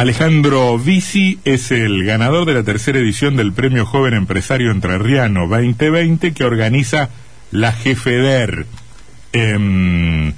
Alejandro Vici es el ganador de la tercera edición del Premio Joven Empresario Entrerriano 2020 que organiza la GFEDER. Em,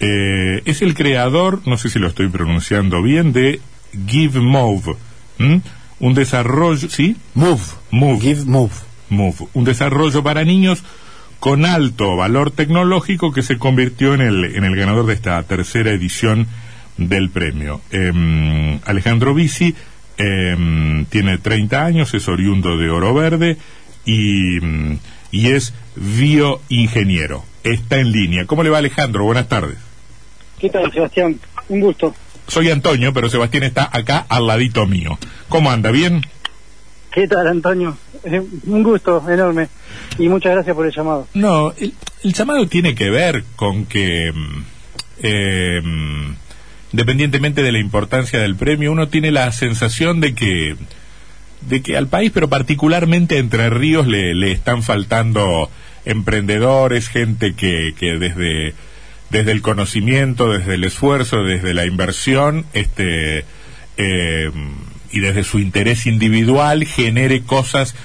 eh, es el creador, no sé si lo estoy pronunciando bien, de Give Move. Un desarrollo, ¿sí? Move. Move. Give Move. Move. Un desarrollo para niños con alto valor tecnológico que se convirtió en el, en el ganador de esta tercera edición del premio. Em, Alejandro Bici em, tiene 30 años, es oriundo de Oro Verde y, y es bioingeniero. Está en línea. ¿Cómo le va Alejandro? Buenas tardes. ¿Qué tal, Sebastián? Un gusto. Soy Antonio, pero Sebastián está acá al ladito mío. ¿Cómo anda? ¿Bien? ¿Qué tal, Antonio? Eh, un gusto enorme y muchas gracias por el llamado. No, el, llamado tiene que ver con que, eh, independientemente de la importancia del premio, uno tiene la sensación de que, de que al país, pero particularmente Entre Ríos, le, están faltando emprendedores, gente que, que desde desde el conocimiento, desde el esfuerzo, desde la inversión, este eh, y desde su interés individual genere cosas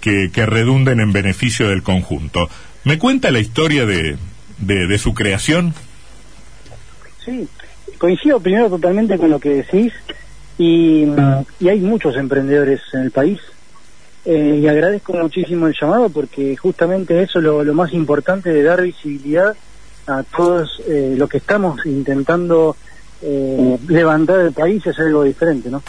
que, que, redunden en beneficio del conjunto. ¿Me cuenta la historia de, de, su creación? Sí, coincido primero totalmente con lo que decís y, y hay muchos emprendedores en el país eh, y agradezco muchísimo el llamado porque justamente eso es lo, lo más importante de dar visibilidad a todos eh, lo que estamos intentando eh, levantar el país es algo diferente, ¿no?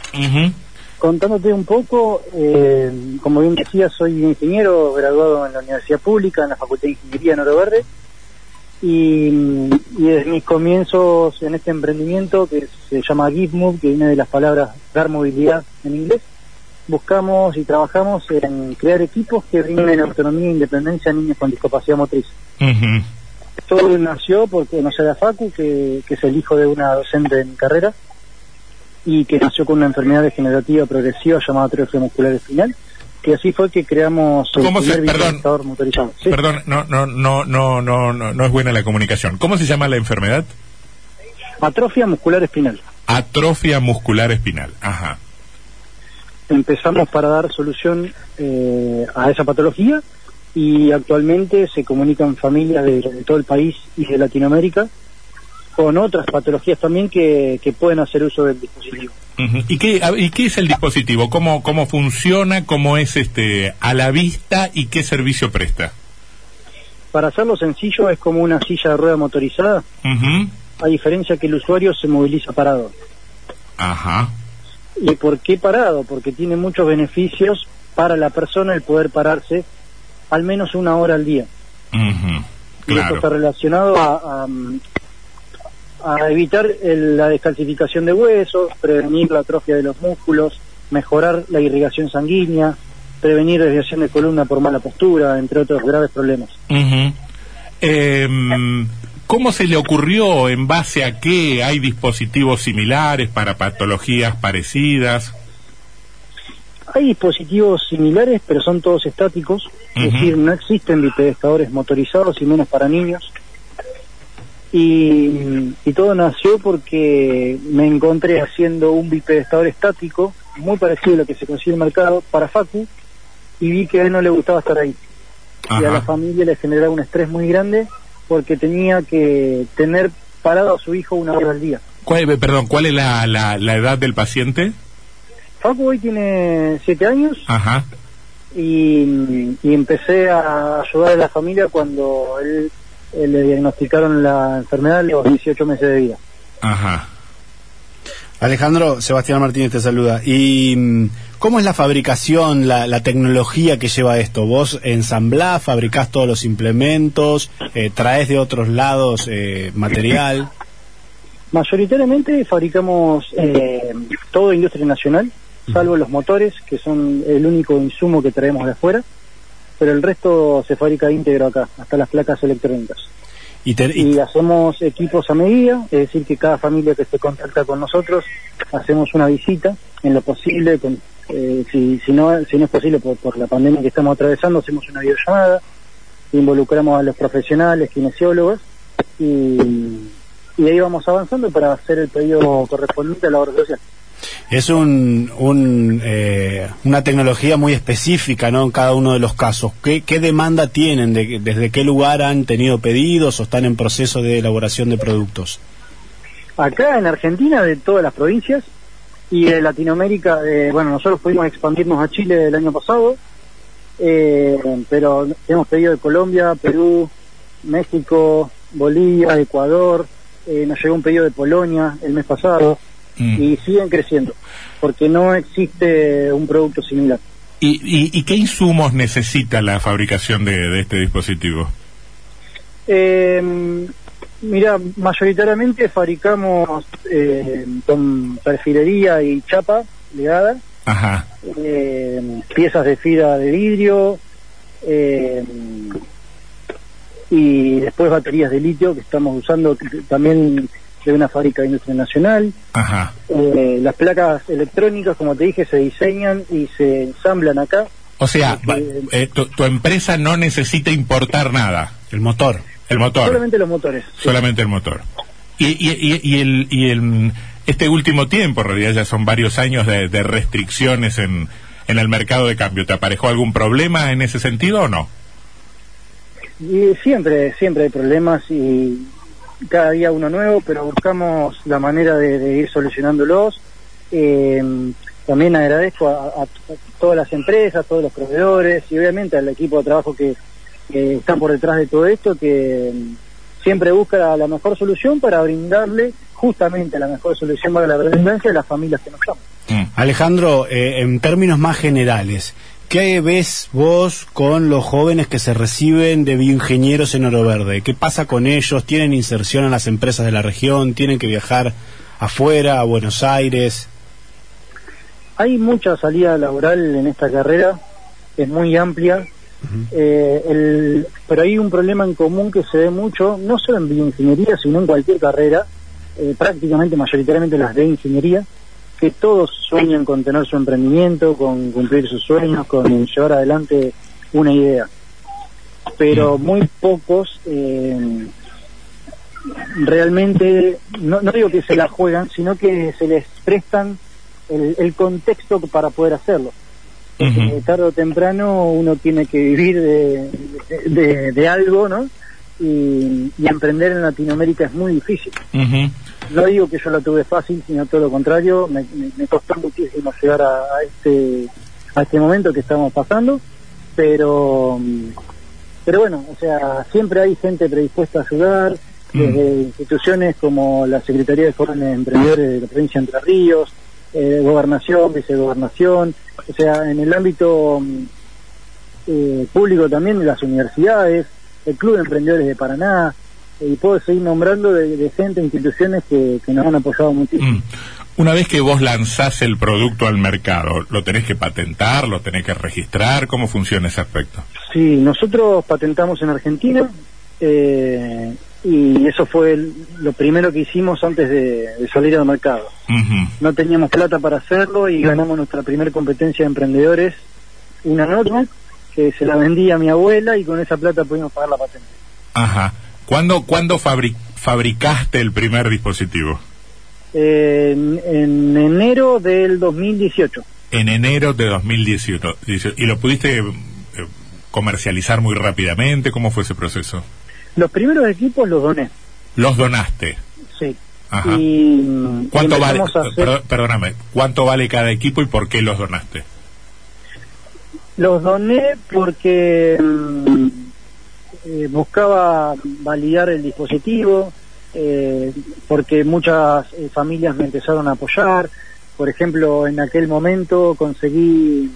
Contándote un poco, eh, como bien decía, soy ingeniero graduado en la Universidad Pública, en la Facultad de Ingeniería en Oro Verde, y, y desde mis comienzos en este emprendimiento que se llama GiveMove, que viene de las palabras dar movilidad en inglés, buscamos y trabajamos en crear equipos que brinden autonomía e independencia a niños con discapacidad motriz. Todo nació porque no sé la Facu, que, que, es el hijo de una docente mi carrera, y que nació con una enfermedad degenerativa progresiva llamada atrofia muscular espinal, que así fue que creamos el ¿Cómo se, perdón, motorizado. Perdón, no, no, no, no, no, no, no es buena la comunicación. ¿Cómo se llama la enfermedad? Atrofia muscular espinal. Atrofia muscular espinal, ajá. Empezamos para dar solución eh, a esa patología y actualmente se comunican familias de, de, todo el país y de Latinoamérica con otras patologías también que, que pueden hacer uso del dispositivo. Uh -huh. ¿Y, qué, ¿Y qué es el dispositivo? ¿Cómo, ¿Cómo funciona? ¿Cómo es este a la vista? ¿Y qué servicio presta? Para hacerlo sencillo es como una silla de rueda motorizada, uh -huh. a diferencia que el usuario se moviliza parado. Ajá. ¿Y por qué parado? Porque tiene muchos beneficios para la persona el poder pararse al menos una hora al día. Uh -huh. Y claro. esto está relacionado a, a, evitar el, la descalcificación de huesos, prevenir la atrofia de los músculos, mejorar la irrigación sanguínea, prevenir desviación de columna por mala postura, entre otros graves problemas. Uh -huh. eh, ¿Cómo se le ocurrió? ¿En base a qué hay dispositivos similares para patologías parecidas? Hay dispositivos similares, pero son todos estáticos, uh -huh. es decir, no existen bipedestadores motorizados y menos para niños. Y, y, todo nació porque me encontré haciendo un bipedestador estático, muy parecido a lo que se consigue en el mercado, para Facu, y vi que a él no le gustaba estar ahí. Ajá. Y a la familia le generaba un estrés muy grande porque tenía que tener parado a su hijo una hora al día. ¿Cuál, perdón, ¿cuál es la, la, la edad del paciente? Facu hoy tiene siete años. Ajá. Y, y, empecé a ayudar a la familia cuando él, él, le diagnosticaron la enfermedad a los 18 meses de vida. Ajá. Alejandro, Sebastián Martínez te saluda. ¿Y cómo es la fabricación, la, la tecnología que lleva esto? ¿Vos ensamblás, fabricás todos los implementos, eh, traes de otros lados eh, material? Mayoritariamente fabricamos eh, todo industria nacional, salvo los motores, que son el único insumo que traemos de afuera, pero el resto se fabrica íntegro acá, hasta las placas electrónicas. Y, te, y... y, hacemos equipos a medida, es decir, que cada familia que se contacta con nosotros, hacemos una visita, en lo posible, con, eh, si, si, no, si no es posible por, por la pandemia que estamos atravesando, hacemos una videollamada, involucramos a los profesionales, kinesiólogos, y, y ahí vamos avanzando para hacer el pedido correspondiente a la obra social. Es un, un, eh, una tecnología muy específica, ¿no? En cada uno de los casos. ¿Qué, qué demanda tienen? De, ¿Desde qué lugar han tenido pedidos o están en proceso de elaboración de productos? Acá en Argentina, de todas las provincias, y de Latinoamérica, eh, bueno, nosotros pudimos expandirnos a Chile el año pasado, eh, pero hemos pedido de Colombia, Perú, México, Bolivia, Ecuador, eh, nos llegó un pedido de Polonia el mes pasado Mm. y siguen creciendo porque no existe un producto similar. ¿Y, y, y qué insumos necesita la fabricación de, de este dispositivo? Eh, mira, mayoritariamente fabricamos eh, con perfilería y chapa legada, Ajá. eh, piezas de fibra de vidrio eh, y después baterías de litio que estamos usando que- también de una fábrica de industria nacional. Ajá. Eh, las placas electrónicas, como te dije, se diseñan y se ensamblan acá. O sea, va- Eh, eh, tu, tu empresa no necesita importar nada. El motor. El motor. Solamente los motores. sí. Solamente el motor. Y, y, y, y el, y el, este último tiempo, en realidad ya son varios años de, de restricciones en, en el mercado de cambio. ¿Te aparejó algún problema en ese sentido o no? Y siempre, siempre hay problemas y cada día uno nuevo, pero buscamos la manera de, de ir solucionándolos. Eh, también agradezco a, a- todas las empresas, a todos los proveedores y obviamente al equipo de trabajo que, está por detrás de todo esto, que mm, siempre busca la, mejor solución para brindarle justamente la mejor solución para la redundancia a las familias que nos llaman. Mm. Alejandro, eh, en términos más generales, ¿qué ves vos con los jóvenes que se reciben de bioingenieros en Oro Verde? ¿Qué pasa con ellos? ¿Tienen inserción en las empresas de la región? ¿Tienen que viajar afuera, a Buenos Aires? Hay mucha salida laboral en esta carrera, es muy amplia, eh, el- pero hay un problema en común que se ve mucho, no solo en bioingeniería, sino en cualquier carrera, eh, prácticamente mayoritariamente las de ingeniería, que todos sueñan con tener su emprendimiento, con cumplir sus sueños, con llevar adelante una idea. Pero muy pocos eh, realmente, no, no digo que se la juegan, sino que se les prestan el, el contexto para poder hacerlo. Ujú. tarde o temprano uno tiene que vivir de, de, algo, ¿no? Y, y emprender en Latinoamérica es muy difícil. No digo que yo la tuve fácil, sino todo lo contrario, me, me- me costó muchísimo llegar a, a este a este momento que estamos pasando, pero pero bueno, o sea, siempre hay gente predispuesta a ayudar, Mm. desde instituciones como la Secretaría de Jóvenes Emprendedores de la provincia de Entre Ríos, eh, gobernación, vicegobernación, o sea, en el ámbito eh, público también, las universidades, el Club de Emprendedores de Paraná, y puedo seguir nombrando de, de gente, instituciones que, que nos han apoyado muchísimo. Mm. Una vez que vos lanzás el producto al mercado, ¿lo tenés que patentar, lo tenés que registrar? ¿Cómo funciona ese aspecto? Sí, nosotros patentamos en Argentina eh, y eso fue el- lo primero que hicimos antes de, de salir al mercado. No teníamos plata para hacerlo y ganamos nuestra primera competencia de emprendedores, una notebook que se la vendía a mi abuela y con esa plata pudimos pagar la patente. Ajá. ¿Cuándo, ¿cuándo fabri- fabricaste el primer dispositivo? Eh, en, en enero del 2018. En enero de 2018. Dice- ¿Y lo pudiste eh, comercializar muy rápidamente? ¿Cómo fue ese proceso? Los primeros equipos los doné, Los donaste. sí. Ajá. Y, mm, ¿Cuánto y vale? hacer- perdóname. ¿Cuánto vale cada equipo y por qué los donaste? Los doné porque mm, eh, buscaba validar el dispositivo, eh, porque muchas eh, familias me empezaron a apoyar. Por ejemplo, en aquel momento conseguí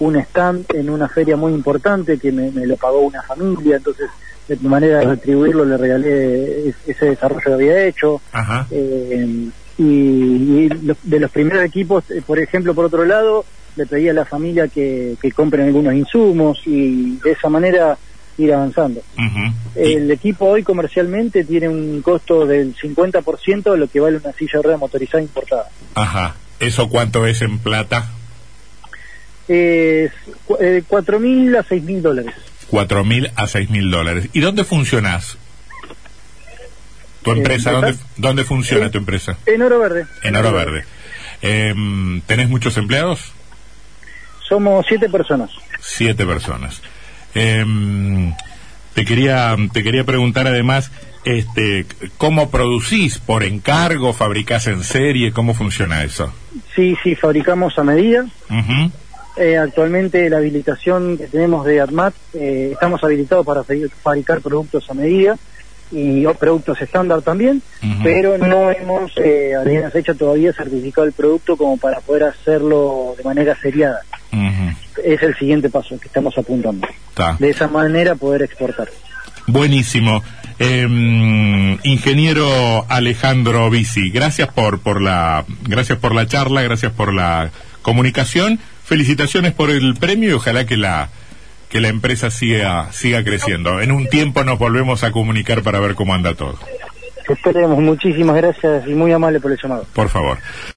un stand en una feria muy importante que me, me lo pagó una familia, entonces de manera de retribuirlo le regalé es- ese desarrollo que había hecho. Ajá. Eh, y, y lo- de los primeros equipos, eh, por ejemplo, por otro lado, le pedí a la familia que, que compren algunos insumos y de esa manera ir avanzando. El equipo hoy comercialmente tiene un costo del 50% de lo que vale una silla de rueda motorizada importada. Ajá. ¿Eso cuánto es en plata? Es cu- eh, 4.000 a 6.000 dólares. Cuatro mil a seis mil dólares. ¿Y dónde funcionas? ¿Tu Eh, empresa? ¿Dónde, dónde funciona Eh, tu empresa? En oro verde. En Oro Verde. Em, ¿Tenés muchos empleados? Somos siete personas. Siete personas. Em, te quería te quería preguntar además este cómo producís por encargo fabricás en serie cómo funciona eso sí sí fabricamos a medida. Eh, actualmente la habilitación que tenemos de ADMAT eh, estamos habilitados para fabricar productos a medida y productos estándar también, pero no hemos eh, a fecha todavía certificado el producto como para poder hacerlo de manera seriada. Es el siguiente paso que estamos apuntando. De esa manera poder exportar. Buenísimo. Em, ingeniero Alejandro Bici, gracias por, por la, gracias por la charla, gracias por la comunicación. Felicitaciones por el premio y ojalá que la, que la empresa siga, siga creciendo. En un tiempo nos volvemos a comunicar para ver cómo anda todo. Esperemos, muchísimas gracias y muy amable por el llamado. Por favor.